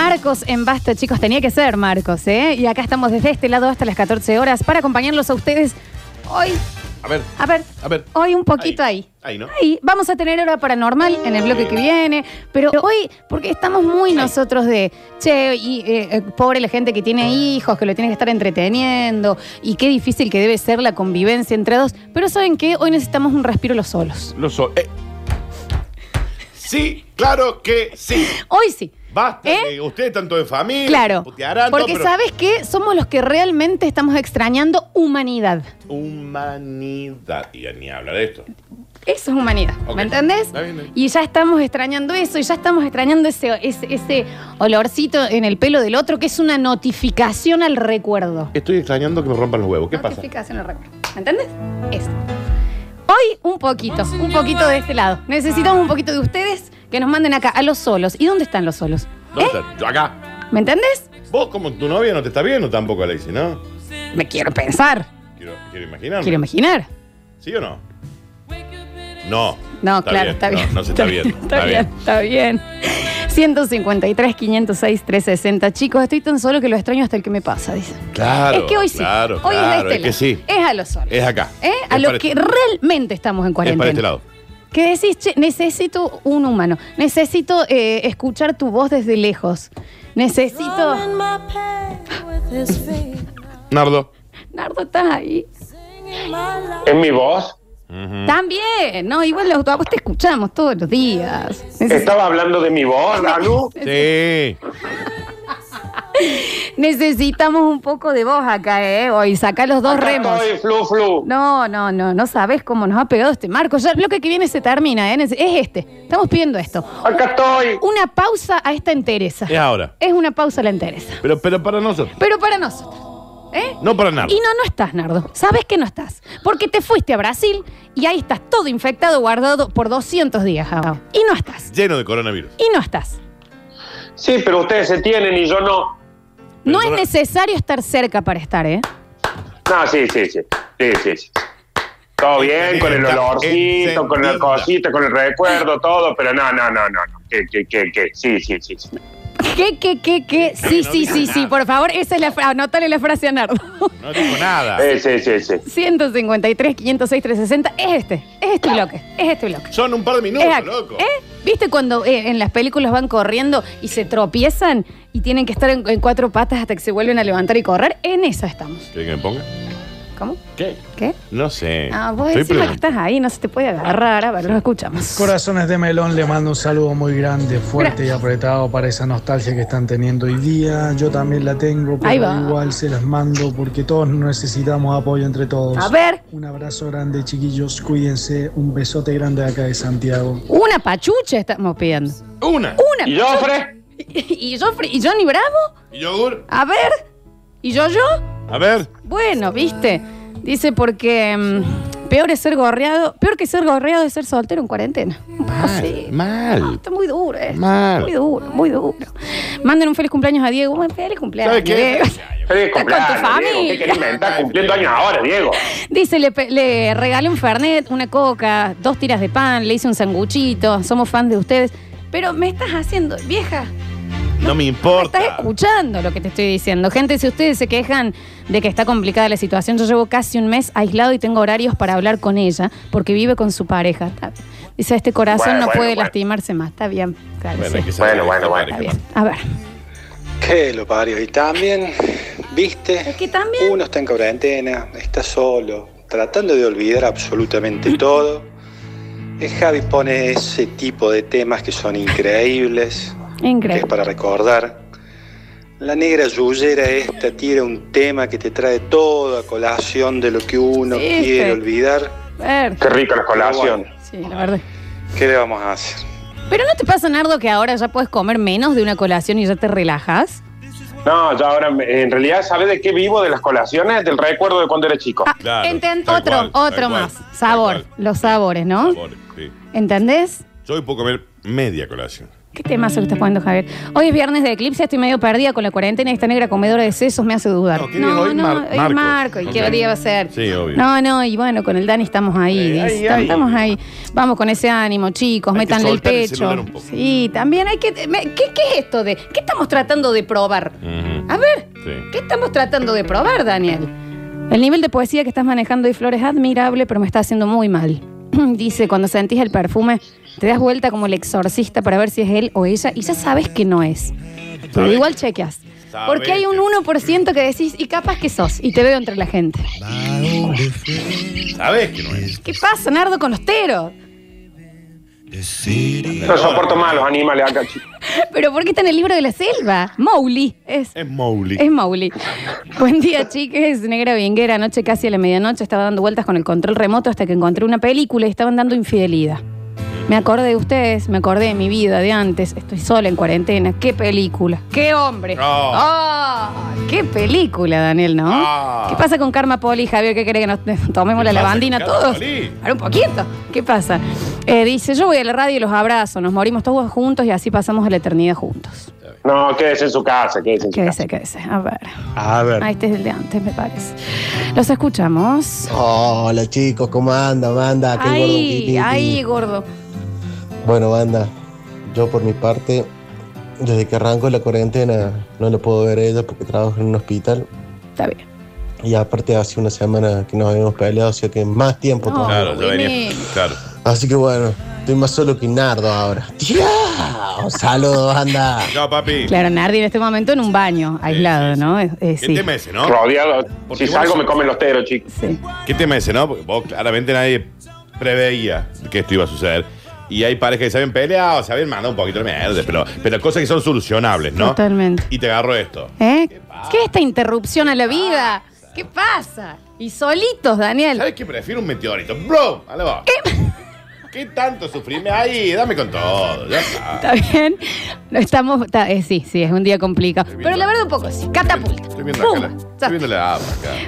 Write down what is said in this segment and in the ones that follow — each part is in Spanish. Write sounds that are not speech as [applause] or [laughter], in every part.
Marcos en Basta, chicos, tenía que ser Marcos, ¿eh? Y acá estamos desde este lado hasta las 14 horas para acompañarlos a ustedes hoy. A ver, A ver, a ver. hoy un poquito ahí. Ahí. Ahí, ¿no? Ahí. Vamos a tener hora paranormal en el bloque que viene, pero hoy, porque estamos muy nosotros de, che, y, eh, eh, pobre la gente que tiene hijos, que lo tiene que estar entreteniendo, y qué difícil que debe ser la convivencia entre dos. Pero ¿saben qué? Hoy necesitamos un respiro los solos. Lo so- eh. Sí, claro que sí. Hoy sí. Basta, ¿Eh? de ustedes tanto de familia, Claro. putearán, no, Porque pero- ¿sabes qué? Somos los que realmente estamos extrañando humanidad. Humanidad. Y ni habla de esto. Eso es humanidad, Ok. ¿me entendés? Está bien, está bien. Y ya estamos extrañando eso, y ya estamos extrañando ese, ese, ese olorcito en el pelo del otro, que es una notificación al recuerdo. Estoy extrañando que me rompan los huevos. ¿Qué pasa? Notificación al recuerdo. ¿Me entendés? Eso. Hoy un poquito, un poquito de este lado. Necesitamos un poquito de ustedes que nos manden acá a los solos. ¿Y dónde están los solos? ¿Dónde está? Yo acá. ¿Me entendés? Vos, como tu novia, no te está viendo tampoco, Alexi, ¿no? Me quiero pensar, Quiero, quiero imaginarme. quiero imaginar. ¿Sí o no? No. No, claro, está bien. No, no se está [laughs] viendo. Está, bien, está bien. 153, 506, 360. Chicos, estoy tan solo que lo extraño hasta el que me pasa, dice. Claro. es que hoy sí. Claro, hoy claro, es de este es que sí. Es a los solos. Es acá. ¿Eh? A Es lo que este- realmente estamos en Es cuarentena. para este lado. Que decís, che, necesito un humano. Necesito eh, escuchar tu voz desde lejos. Necesito. Nardo. Nardo, estás ahí. ¿Es mi voz? También, no, igual los- vos te escuchamos todos los días. Neces- ¿Estaba hablando de mi voz, Lalo? [laughs] Sí. [laughs] necesitamos un poco de voz acá, ¿eh? Hoy saca los dos Acá remos. estoy, flu, flu. No, no, no, no sabes cómo nos ha pegado este marco. Ya el bloque que viene se termina, ¿eh? Es este. Estamos pidiendo esto. Acá estoy. Una pausa a esta entereza. Es ahora. Es una pausa a la entereza. Pero, pero para nosotros. Pero para nosotros. ¿Eh? No para Nardo. Y no, no estás, Nardo. Sabes que no estás. Porque te fuiste a Brasil y ahí estás todo infectado, guardado por 200 días. ah. Y no estás. Lleno de coronavirus. Y no estás. Sí, pero ustedes se tienen y yo no. No es Perdona. necesario estar cerca para estar, ¿eh? No, sí, sí, sí. Sí, sí, sí. Todo bien, con el olorcito, con el cosito, con el recuerdo, todo, pero no, no, no, no. no. Que, que, que, que. Sí, sí, sí. sí. ¿Qué, qué, qué, qué? Sí, no sí, dijo sí, sí. Por favor, esa es la frase. Anótale la frase a Nardo. No dijo nada. Eh, sí, sí, sí. 153, 506, 360. Es este. Es este bloque. Es este bloque. Son un par de minutos, Es acá. loco. ¿Eh? ¿Viste cuando eh, en las películas van corriendo y se tropiezan y tienen que estar en, en cuatro patas hasta que se vuelven a levantar y correr? En esa estamos. ¿Quieres que me ponga? ¿Cómo? ¿Qué? ¿Qué? No sé. Ah, vos Estoy encima que estás ahí, no se te puede agarrar. A ver, lo escuchamos. Corazones de melón le mando un saludo muy grande, fuerte y apretado para esa nostalgia que están teniendo hoy día. Yo también la tengo, Ahí pero va. igual se las mando porque todos necesitamos apoyo entre todos. A ver, Un abrazo grande, chiquillos, cuídense. Un besote grande de acá de Santiago. una pachucha estamos pidiendo. Una. Una. ¿Y Jofre? [laughs] ¿Y Joffrey? ¿Y Johnny Bravo? ¿Y yogur? A ver. ¿Y yo yo? A ver. Bueno, viste. Dice porque mm, peor es ser gorreado. Peor que ser gorreado es ser soltero en cuarentena. Así. Mal. Está muy duro, eh. Mal. Muy duro, muy duro. Manden un feliz cumpleaños a Diego. Un feliz cumpleaños. ¿Sabe qué? Diego. Feliz con tu cumpleaños, Diego. familia. ¿Qué querés inventar cumpliendo años ahora, Diego? Dice, le, pe- le regalé un Fernet, una coca, dos tiras de pan, le hice un sanguchito. Somos fan de ustedes. Pero me estás haciendo, vieja, No me importa. estás escuchando lo que te estoy diciendo. Gente, si ustedes se quejan de que está complicada la situación, yo llevo casi un mes aislado y tengo horarios para hablar con ella porque vive con su pareja. Está- Dice, este corazón Bueno, no bueno, puede bueno. lastimarse más. Está bien, claro, Bueno, sí. Bueno, bueno, esta bueno. Está pareja. bien. A ver. Que lo parió. Y también, viste, Es que también. uno está en cuarentena, está solo, tratando de olvidar absolutamente [laughs] todo. El Javi pone ese tipo de temas que son increíbles, que es Increíble. para recordar. La negra yuyera esta tira un tema que te trae todo a colación de lo que uno Sí, quiere olvidar. Qué rica la colación. Sí, la verdad. ¿Qué le vamos a hacer? Pero ¿no te pasa, Nardo, que ahora ya puedes comer menos de una colación y ya te relajas? No, yo ahora, en realidad, ¿sabes de qué vivo de las colaciones? Del recuerdo de cuando era chico. Ah, Claro, enten- tal otro, cual, otro más. Sabor. Los sabores, ¿no? Sabores, sí. ¿Entendés? Yo hoy puedo comer media colación. Qué temazo que estás poniendo, Javier. Hoy es viernes de eclipse, estoy medio perdida con la cuarentena y esta negra comedora de sesos me hace dudar. No, ¿qué día es hoy? Mar- es Marcos. Marco. ¿Y qué Ok. día va a ser? Sí, obvio. No, no, y bueno, con el Dani estamos ahí. Eh, dice. Estamos- ahí. Vamos con ese ánimo, chicos, Hay que métanle el soltar el pecho. celular un poco. sí, también hay que. me- ¿qué, ¿Qué es esto de.? ¿Qué estamos tratando de probar? Ujú. A ver, Sí. ¿qué estamos tratando de probar, Daniel? El nivel de poesía que estás manejando y flores es admirable, pero me está haciendo muy mal. [clears throat] Dice, cuando sentís el perfume, te das vuelta como el exorcista para ver si es él o ella y ya sabes que no es. Pero igual chequeas. Porque hay un que- 1% que decís, y capaz que sos, y te veo entre la gente. ¿Sabes que no es? ¿Qué pasa, Nardo, con los teros? No soporto más los animales acá, chicos. [laughs] ¿Pero por qué está en el libro de la selva? Mowgli es. Es Mowgli. Es Mowgli. Buen día, chiques. Negra Vinguera. Anoche casi a la medianoche estaba dando vueltas con el control remoto hasta que encontré una película y estaban dando infidelidad. Me acordé de ustedes, me acordé de mi vida de antes. Estoy sola en cuarentena. ¿Qué película? ¿Qué hombre? Oh. ¡Ah! ¡Qué película, Daniel, ¿no? Ah. ¿Qué pasa con Karma Poli, Javier? ¿Qué quiere que nos [laughs] tomemos ¿Qué la lavandina todos? Para un poquito. ¿Qué pasa? Eh, dice, yo voy a la radio y los abrazo. Nos morimos todos juntos y así pasamos a la eternidad juntos. No, quédese en su casa, quédese en su casa. Quédese, quédese. A ver. A ver. Ah, este es el de antes, me parece. Los escuchamos. Hola chicos, ¿cómo anda, banda? Qué gordo Ay, tititi. ay, gordo. Bueno, banda, yo por mi parte, desde que arranco la cuarentena, no le puedo ver a ella porque trabajo en un hospital. Está bien. Y aparte hace una semana que nos habíamos peleado, o sea que más tiempo No. todavía. Claro, yo venía. Vení. Claro. Así que bueno, estoy más solo que Nardo ahora. ¡Chao! Saludos, banda. No, papi. Claro, Nardi en este momento en un baño, aislado, sí, ¿no? Eh, eh, ¿Qué sí. tema ese, no? Rodeado. Si salgo me comen los teros, chicos. Sí. ¿Qué tema ese, no? Porque vos claramente nadie preveía que esto iba a suceder. Y hay parejas que se habían peleado, se habían mandado un poquito de mierda, pero, pero cosas que son solucionables, ¿no? Totalmente. Y te agarro esto. ¿Eh? ¿Qué pasa? ¿Qué es esta interrupción a la vida? ¿Qué pasa? Y solitos, Daniel. ¿Sabes qué prefiero un meteorito? ¡Bro! ¡Ale vos! ¿Qué tanto sufrirme ahí? Dame con todo. Ya está. ¿Está bien? No estamos. está- eh, sí, sí, es un día complicado. Estoy viendo- Pero la verdad, un poco sí. Catapulta. Estoy viendo ¡Pum! acá la, Ya estoy viendo la acá.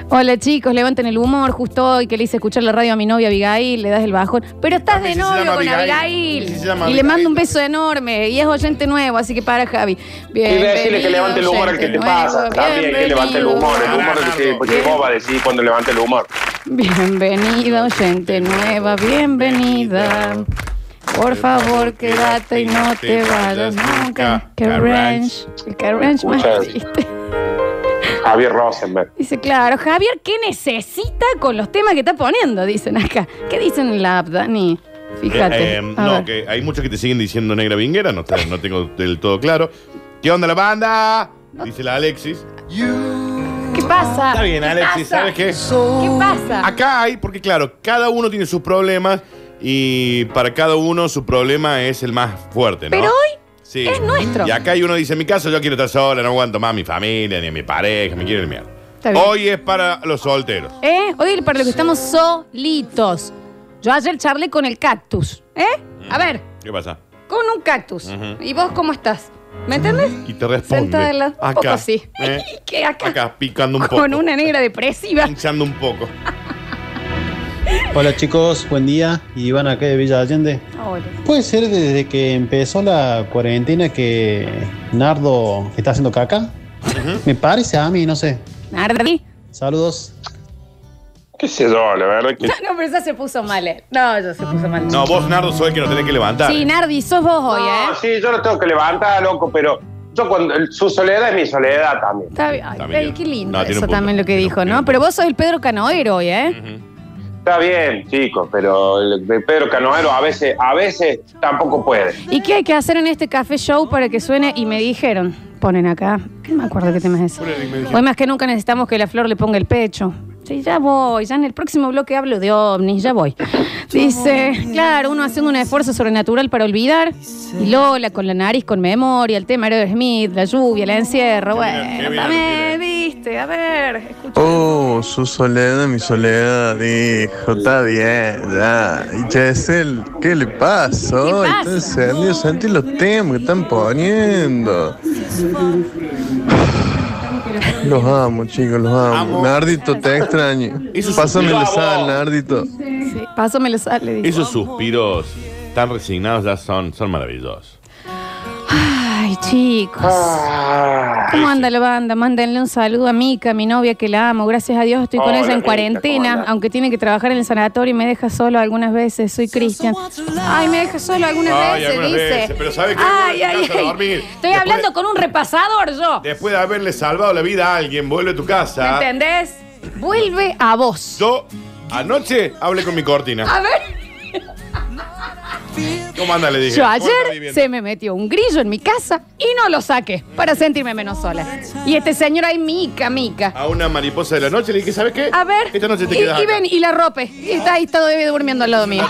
Hola chicos, levanten el humor. Justo hoy que le hice escuchar la radio a mi novia Abigail, le das el bajón. Pero estás de se novio llama con Abigail. Abigail. Si se llama y le Abigail. mando un beso enorme. Y es oyente nuevo, así que para Javi. Bien. Y decirle que levante el humor al que te pasa. También que levante el humor. El humor es que, porque vos vas a decir cuando levante el humor. Bienvenida, oyente nueva, bienvenida. Por favor, quédate y no te vayas nunca. Que ranch, que ranch más Muchas- triste. Javier Rosenberg. Dice, claro, Javier, ¿qué necesita con los temas que está poniendo? Dicen acá. ¿Qué dicen en la app, Dani? Fíjate. Eh, eh, A no, ver. que hay muchos que te siguen diciendo negra vinguera, no, te- no tengo del todo claro. ¿Qué onda la banda? Dice la Alexis. ¿Qué pasa? Está bien, ¿Qué Alexis, pasa? ¿sabes qué? ¿Qué pasa? Acá hay, porque claro, cada uno tiene sus problemas y para cada uno su problema es el más fuerte, ¿no? Pero hoy Sí. es nuestro. Y acá hay uno dice, en mi caso yo quiero estar sola, no aguanto más a mi familia, ni a mi pareja, me quiero ir mierda. Está bien. Hoy es para los solteros. ¿Eh? Hoy para los que estamos solitos. Yo ayer charlé con el cactus. ¿Eh? A ver, ¿Qué pasa? con un cactus. Ujú. ¿Y vos cómo estás? ¿Me entendés? Y te responde. Sentada al lado. Un poco así. ¿eh? [laughs] ¿Qué acá? Acá, picando un poco. Con una negra depresiva. Pinchando un poco. [laughs] Hola chicos, buen día. Iván acá de Villa Allende. Hola. ¿Puede ser desde que empezó la cuarentena que Nardo está haciendo caca? Me parece a mí, no sé. Nardi. Saludos. ¿Qué sé yo? La verdad que. [laughs] No, pero ya se puso mal, eh. No, ya se puso mal. No, vos, Nardo, sos el que nos tenés que levantar. Sí, Nardi, sos vos hoy, No, ¿eh? sí, yo lo tengo que levantar, loco, pero yo cuando su soledad es mi soledad también. Está bien. Ay, También ay, tiene- qué lindo no, tiene eso punto. también lo que Tiene un- dijo, tiene ¿no? un Pero vos sos el Pedro Canoero hoy, ¿eh? Está bien, chicos, pero el de Pedro Canoero a veces, a veces tampoco puede. ¿Y qué hay que hacer en este café show para que suene? Y me dijeron, ponen acá, no me acuerdo qué tema es ese. Hoy más que nunca necesitamos que la flor le ponga el pecho. Sí, ya voy, ya en el próximo bloque hablo de ovnis, ya voy. Dice, claro, uno haciendo un esfuerzo sobrenatural para olvidar. Y Lola con la nariz con memoria, el tema de Smith, la lluvia, el encierro. Qué Bueno, qué también, qué viste, a ver, escucha. Oh, su soledad, mi soledad, dijo, está bien, ya. Y Chesel, ¿qué le pasa? hoy? pasa? Encendido, sentí los temas que están poniendo. Los amo, chicos, los amo. Amo. Nardito, te extraño. Eso es Pásame la sal, Nardito. Sí, paso me lo sale. Esos suspiros tan resignados ya son, son maravillosos. Chicos. Ah, ¿Cómo anda la banda? Mándenle un saludo a Mica, mi novia que la amo. Gracias a Dios estoy con Hola, ella en Mica, ¿cómo cuarentena, aunque tiene que trabajar en el sanatorio y me deja solo algunas veces. Soy Cristian. Ay, me deja solo algunas Ay, veces, algunas dice. veces, pero ¿sabe qué? Ay, ay, ay. dormir. Estoy Después hablando de- con un repasador yo. Después de haberle salvado la vida a alguien, vuelve a tu ¿Me casa. entendés? Vuelve a vos. Yo anoche hablé con mi cortina. A ver, ¿Cómo anda? Le dije. yo ¿Cómo está ayer se me metió un grillo en mi casa y no lo saqué para sentirme menos sola. Y este señor ahí, mica, mica. A una mariposa de la noche le dije, ¿sabes qué? A ver, Esta noche te y, quedas y acá. ven, y la rope. Y está ahí todavía durmiendo al lado mío.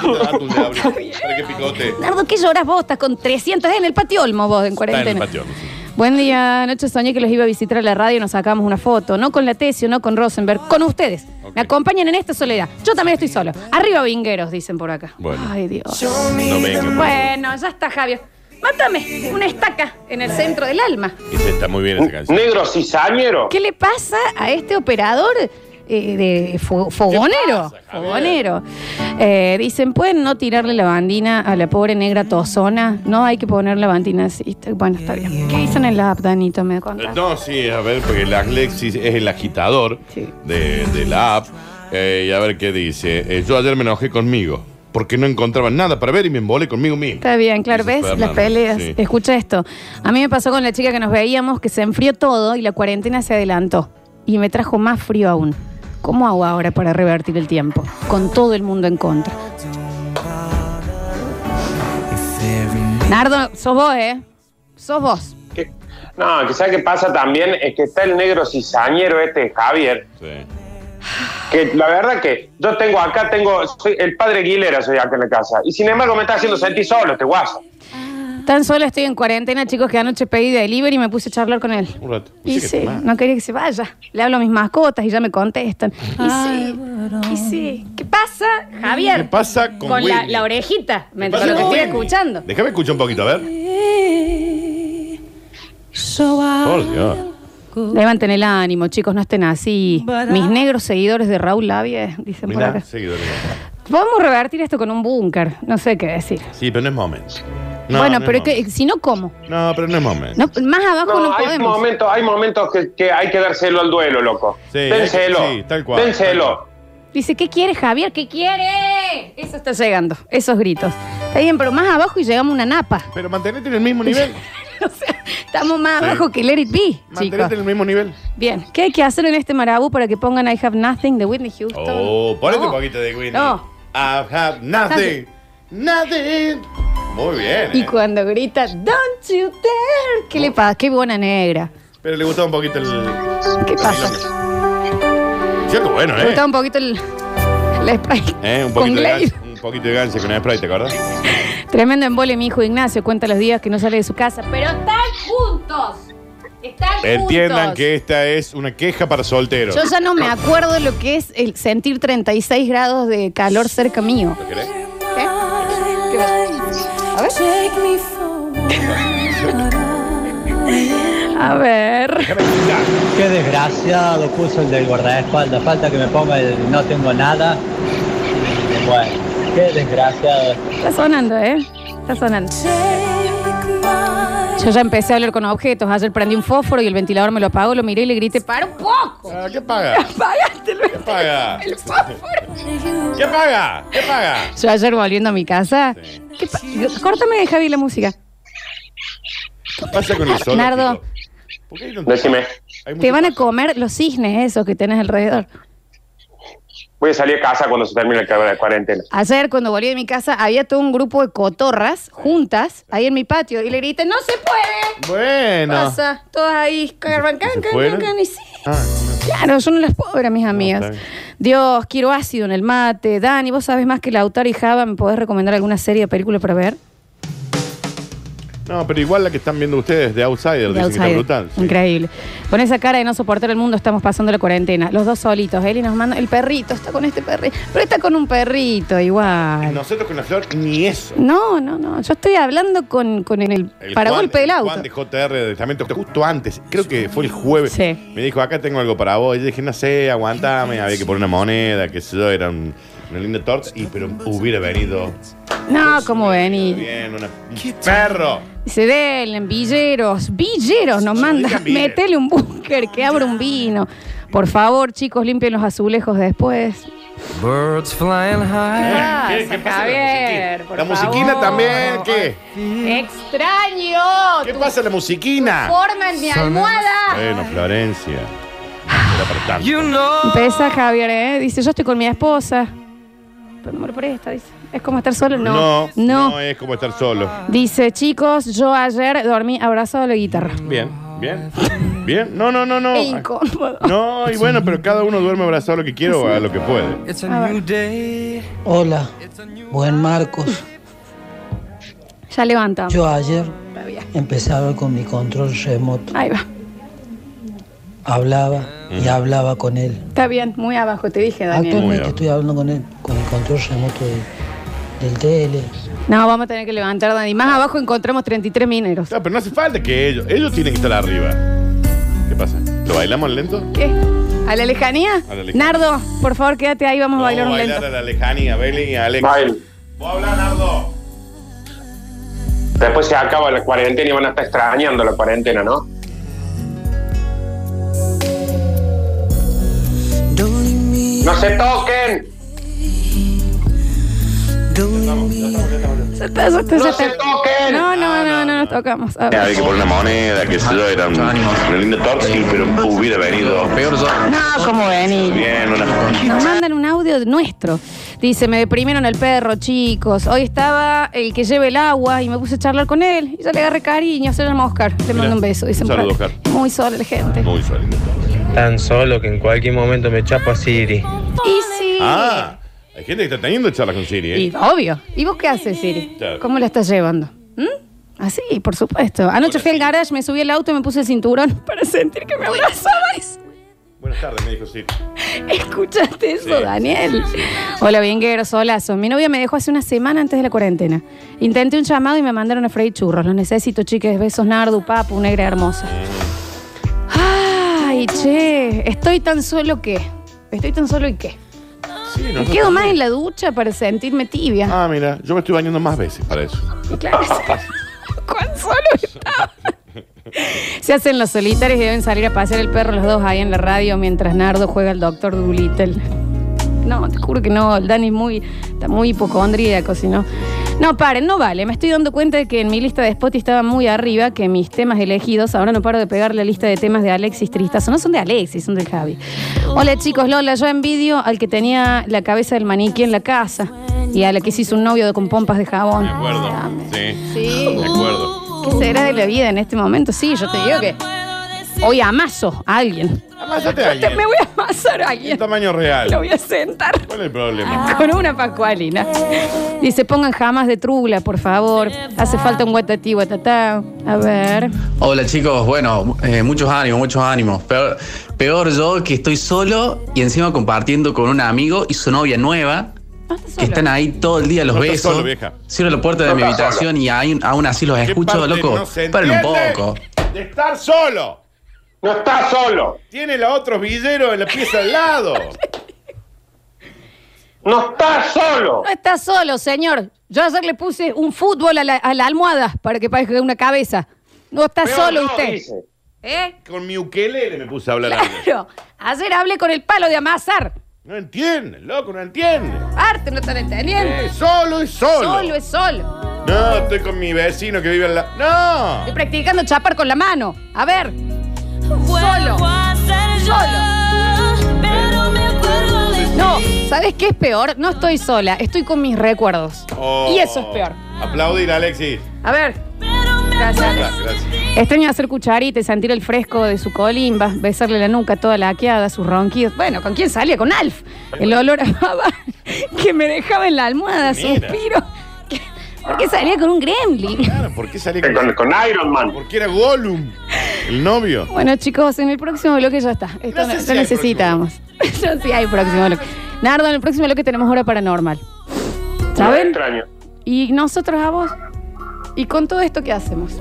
Nardo, ¿qué lloras vos? Estás con 300 en el patio Olmo vos en Está en el cuarentena. sí. Buen día, anoche soñé que los iba a visitar a la radio y nos sacamos una foto. No con la Tesio, no con Rosenberg, con ustedes. Ok. Me acompañan en esta soledad. Yo también estoy solo. Arriba vingueros, dicen por acá. Bueno. Ay, Dios. No venga. Bueno, ya está, Javier. Mátame una estaca en el centro del alma. Ese está muy bien esa canción. Negro cizañero. ¿Qué le pasa a este operador eh, de fo- fogonero? pasa? Fogonero. Eh, dicen, ¿pueden no tirarle la bandina a la pobre negra tozona? No hay que poner la bandina así. Bueno, está bien. ¿Qué dicen en la app, Danito? ¿Me Eh, contás? No, sí, a ver, porque el Alexis es el agitador Sí. de, de la app. Eh, y a ver qué dice. Eh, yo ayer me enojé conmigo porque no encontraba nada para ver y me embolé conmigo mismo. Está bien, claro, Dice ¿ves? Fernando, Las peleas. sí. Escucha esto. A mí me pasó con la chica que nos veíamos que se enfrió todo y la cuarentena se adelantó. Y me trajo más frío aún. ¿Cómo hago ahora para revertir el tiempo? Con todo el mundo en contra. Nardo, sos vos, ¿eh? Sos vos. Que- No, que sabes qué pasa también es que está el negro cizañero este Javier. Sí. Que la verdad que yo tengo acá, tengo, soy el padre Aguilera soy acá en la casa. Y sin embargo me está haciendo sentir solo este guaso. Tan solo estoy en cuarentena, chicos, que anoche pedí delivery y me puse a charlar con él. Un rato. Y sí, no quería que se vaya. Le hablo a mis mascotas y ya me contestan. Y sí, y sí. ¿Qué pasa, Javier? ¿Qué pasa con, Con la, orejita, me ¿Qué con pasa lo que con estoy escuchando. Déjame escuchar un poquito, a ver. Por Dios. Levanten el ánimo, chicos, no estén así. Mis negros seguidores de Raúl Lavie, dicen por Mirá, acá. seguidores. Podemos revertir esto con un búnker, no sé qué decir. Sí, pero no es momento. No, bueno, no es pero que, si no, ¿cómo? No, pero no es momento. No, más abajo no, No, hay podemos. momentos, hay momentos que, que hay que dárselo al duelo, loco. Sí, Dénselo. sí, tal cual, Dénselo. Dice, ¿qué quiere Javier? ¿Qué quiere? Eso está llegando, esos gritos. Está bien, pero más abajo y llegamos a una napa. Pero mantenete en el mismo nivel. [laughs] o sea, estamos más Sí. abajo que Let It Be, chicos. mantenete en el mismo nivel. Bien, ¿qué hay que hacer en este marabú para que pongan I Have Nothing de Whitney Houston? Oh, ponete No. un poquito de Whitney. No. I have nothing. Nothing. Muy bien. Y eh. cuando grita, Don't you dare. ¿Qué le pasa? Qué buena negra. Pero le gustaba un poquito el. ¿Qué pasa? Cierto, bueno, Le ¿eh? gustaba un poquito el, el spray. Eh, Un con poquito, de ganse, un poquito de ganse con el spray, ¿te acuerdas? Tremendo embole mi hijo Ignacio. Cuenta los días que no sale de su casa. Pero están juntos. Están Entiendan juntos. que esta es una queja para solteros. Yo ya no me acuerdo lo que es el sentir 36 grados de calor cerca mío. ¿Lo querés? [laughs] A ver. Qué desgraciado puso el del guardaespaldas. Falta que me ponga el no tengo nada. Bueno, qué desgraciado. Está sonando, ¿eh? Está sonando. Yo ya empecé a hablar con objetos. Ayer prendí un fósforo y el ventilador me lo apagó, lo miré y le grité, ¡para un poco! Ah, ¿Qué paga? [laughs] ¡Apágatelo! ¿Qué paga? El fósforo. ¿Qué paga? ¿Qué paga? Yo ayer volviendo a mi casa. Sí. ¿qué pa- Córtame, Javi, la música. ¿Qué pasa con el sol? Nardo. ¿Por qué hay tanto- Decime. hay mucho Te van a comer los cisnes esos que tenés alrededor. Voy a salir a casa cuando se termine de cuarentena. Ayer, cuando volví de mi casa, había todo un grupo de cotorras juntas ahí en mi patio y le grité, ¡no se puede! Bueno. Pasa, todas ahí, carrancan, ¿Se fueron? carrancan, y sí. Ah, Claro, yo no las puedo ver a mis amigas. Dios, quiero ácido en el mate. Dani, vos sabes más que Lautaro y Java, ¿me podés recomendar alguna serie o película para ver? No, pero igual la que están viendo ustedes de Outsider, The dicen que está Outsider. brutal. sí. Increíble. Con esa cara de no soportar el mundo estamos pasando la cuarentena. Los dos solitos. Eli nos manda el perrito, está con este perrito. Pero está con un perrito igual. Nosotros con la flor, ni eso. No, no, no. Yo estoy hablando con, con el, El paragolpe Juan- del el auto. Juan de JR de Testamento, justo antes, creo que fue el jueves. Sí. Me dijo, acá tengo algo para vos. Y yo dije, no sé, aguantame, había que poner una moneda, que sé yo, era un. Una linda torta, y pero hubiera venido No, ¿cómo venir? bien, una- un perro. Dice, denle, villeros, villeros nos manda. digan villeros. Metele un búnker, que abra un vino. Por favor, chicos, limpien los azulejos después. Birds flying high. ¿Qué, qué pasa Javier, la musiquina? ¿La musiquina favor. también? ¿Qué? ¡Extraño! ¿Qué tu pasa la musiquina? forma en mi almohada! Bueno, Florencia. Era para tanto. You know. Empieza Javier, ¿eh? Dice, yo estoy con mi esposa. Pero no me lo presta, dice. ¿Es como estar solo? No. No, No. no es como estar solo. Dice, chicos, yo ayer dormí abrazado a la guitarra. Bien, bien. Bien. No, no, no, no. Es incómodo. No, y bueno, pero cada uno duerme abrazado a lo que quiere o a lo que puede. It's A a ver. new day. Hola, buen Marcos. Ya levantamos. Yo ayer empecé a hablar con mi control remoto. Ahí va. Hablaba y hablaba con él. Está bien, muy abajo, te dije, Daniel. Actualmente estoy hablando con él, con el control remoto de- del tele. No, vamos a tener que levantar, Dani. Más abajo encontramos 33 mineros. No, pero no hace falta que ellos. Ellos tienen que estar arriba. ¿Qué pasa? ¿Lo bailamos lento? ¿Qué? ¿A la lejanía? A la lejanía. Nardo, por favor, quédate ahí, vamos a bailar un bailar lento. a la lejanía, Beli y Alex. Bail. ¿Vos hablar, Nardo? Después se acaba la cuarentena y van a estar extrañando la cuarentena, ¿no? ¡No se toquen! Ya está, ya está, ya ¡No está. se toquen! No, no, no, no, nos tocamos. A ver. Había que poner una moneda, que se yo, era un- una linda sí, pero hubiera venido. Peor No, ¿cómo venís? Bien, una. Nos mandan un audio nuestro. Dice, me deprimieron el perro, chicos. Hoy estaba el que lleva el agua y me puse a charlar con él. Y yo le agarré cariño. Se llama Oscar. Le mando un beso. Dicen Un saludo. Oscar. Muy sola la gente. Muy torta. Tan solo que en cualquier momento me chapo a Siri. Y sí. Ah, hay gente que está teniendo charlas con Siri, ¿eh? Y obvio. ¿Y vos qué haces, Siri? Claro. ¿Cómo la estás llevando? ¿Mm? Así, por supuesto. Anoche fui al garage, me subí al auto y me puse el cinturón [laughs] para sentir que me abrazabas. Buenas tardes, me dijo Siri. ¿Escuchaste eso, Sí, Daniel? Hola, Vienguero, solazo. Mi novia me dejó hace una semana antes de la cuarentena. Intenté un llamado y me mandaron a freír churros. Los necesito, chiques. Besos, Nardu, Papu, negra hermosa. Ay, che. Estoy tan solo que. Estoy tan solo y qué. Sí, Me nosotros quedo más también. en la ducha para sentirme tibia. Ah, mira, yo me estoy bañando más veces para eso. Y claro, ¿cuán solo estaba? Se hacen los solitarios y deben salir a pasear el perro los dos ahí en la radio mientras Nardo juega al doctor Doolittle. No, te juro que no, el Dani muy, está muy hipocondríaco, si no. No, paren, no vale. Me estoy dando cuenta de que en mi lista de Spotify estaba muy arriba, que mis temas elegidos, ahora no paro de pegar la lista de temas de Alexis Tristazo. No son de Alexis, son del Javi. Hola chicos, Lola, yo envidio al que tenía la cabeza del maniquí en la casa y a la que se hizo un novio con pompas de jabón. De acuerdo. Sí. Sí. De acuerdo. ¿Qué será de la vida en este momento? Sí, yo te digo que hoy amaso a alguien. Amásate a Te- alguien. Me voy a amasar a En alguien. tamaño real. Lo voy a sentar ¿Cuál es el problema? con una pascualina. Dice, pongan jamás de trula, por favor. Hace falta un guatatí, guatatá. A ver. Hola chicos, bueno, eh, muchos ánimos, muchos ánimos. Peor, peor yo que estoy solo y encima compartiendo con un amigo y su novia nueva, que están ahí todo el día los No besos. solo, vieja. Cierro la puerta de No mi habitación y ahí- aún así los ¿Qué escucho, loco. no Paren un poco. De estar solo. ¡No estás solo! Tiene los otros villeros en la pieza al lado. ¡No estás solo! No está solo, señor. Yo ayer le puse un fútbol a la, a la almohada para que parezca una cabeza. No está Peor solo no, usted. dice. ¿Eh? Con mi ukelele me puse a hablar. algo. Claro. Ayer hablé con el palo de amasar. No entiende, loco, no entiende. Arte, no están entendiendo. Eh, solo es solo. Solo es solo. No, estoy con mi vecino que vive al lado. No. Estoy practicando chapar con la mano. A ver. Solo. Solo. No, ¿sabes qué es peor? No estoy sola, estoy con mis recuerdos. Oh. Y eso es peor. Aplaudir, Alexis. A ver. Gracias. Gracias, gracias. Extraño hacer cucharita y sentir el fresco de su colimba, besarle la nuca toda laqueada, sus ronquidos. Bueno, ¿con quién salía? Con Alf. El olor a baba [laughs] que me dejaba en la almohada, Mira. suspiro. [laughs] ¿Por qué salía con un gremlin? Claro, ¿por qué salí Con, con, con Iron Man. Porque era Gollum, el novio. Bueno, chicos, en el próximo bloque ya está. Esto No sé no- si hay necesitamos. no, [laughs] sí hay próximo bloque. Nardo, en el próximo bloque tenemos hora paranormal. No ¿Saben? extraño. Y nosotros a vos. ¿Y con todo esto qué hacemos?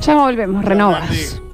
Ya volvemos. Martín.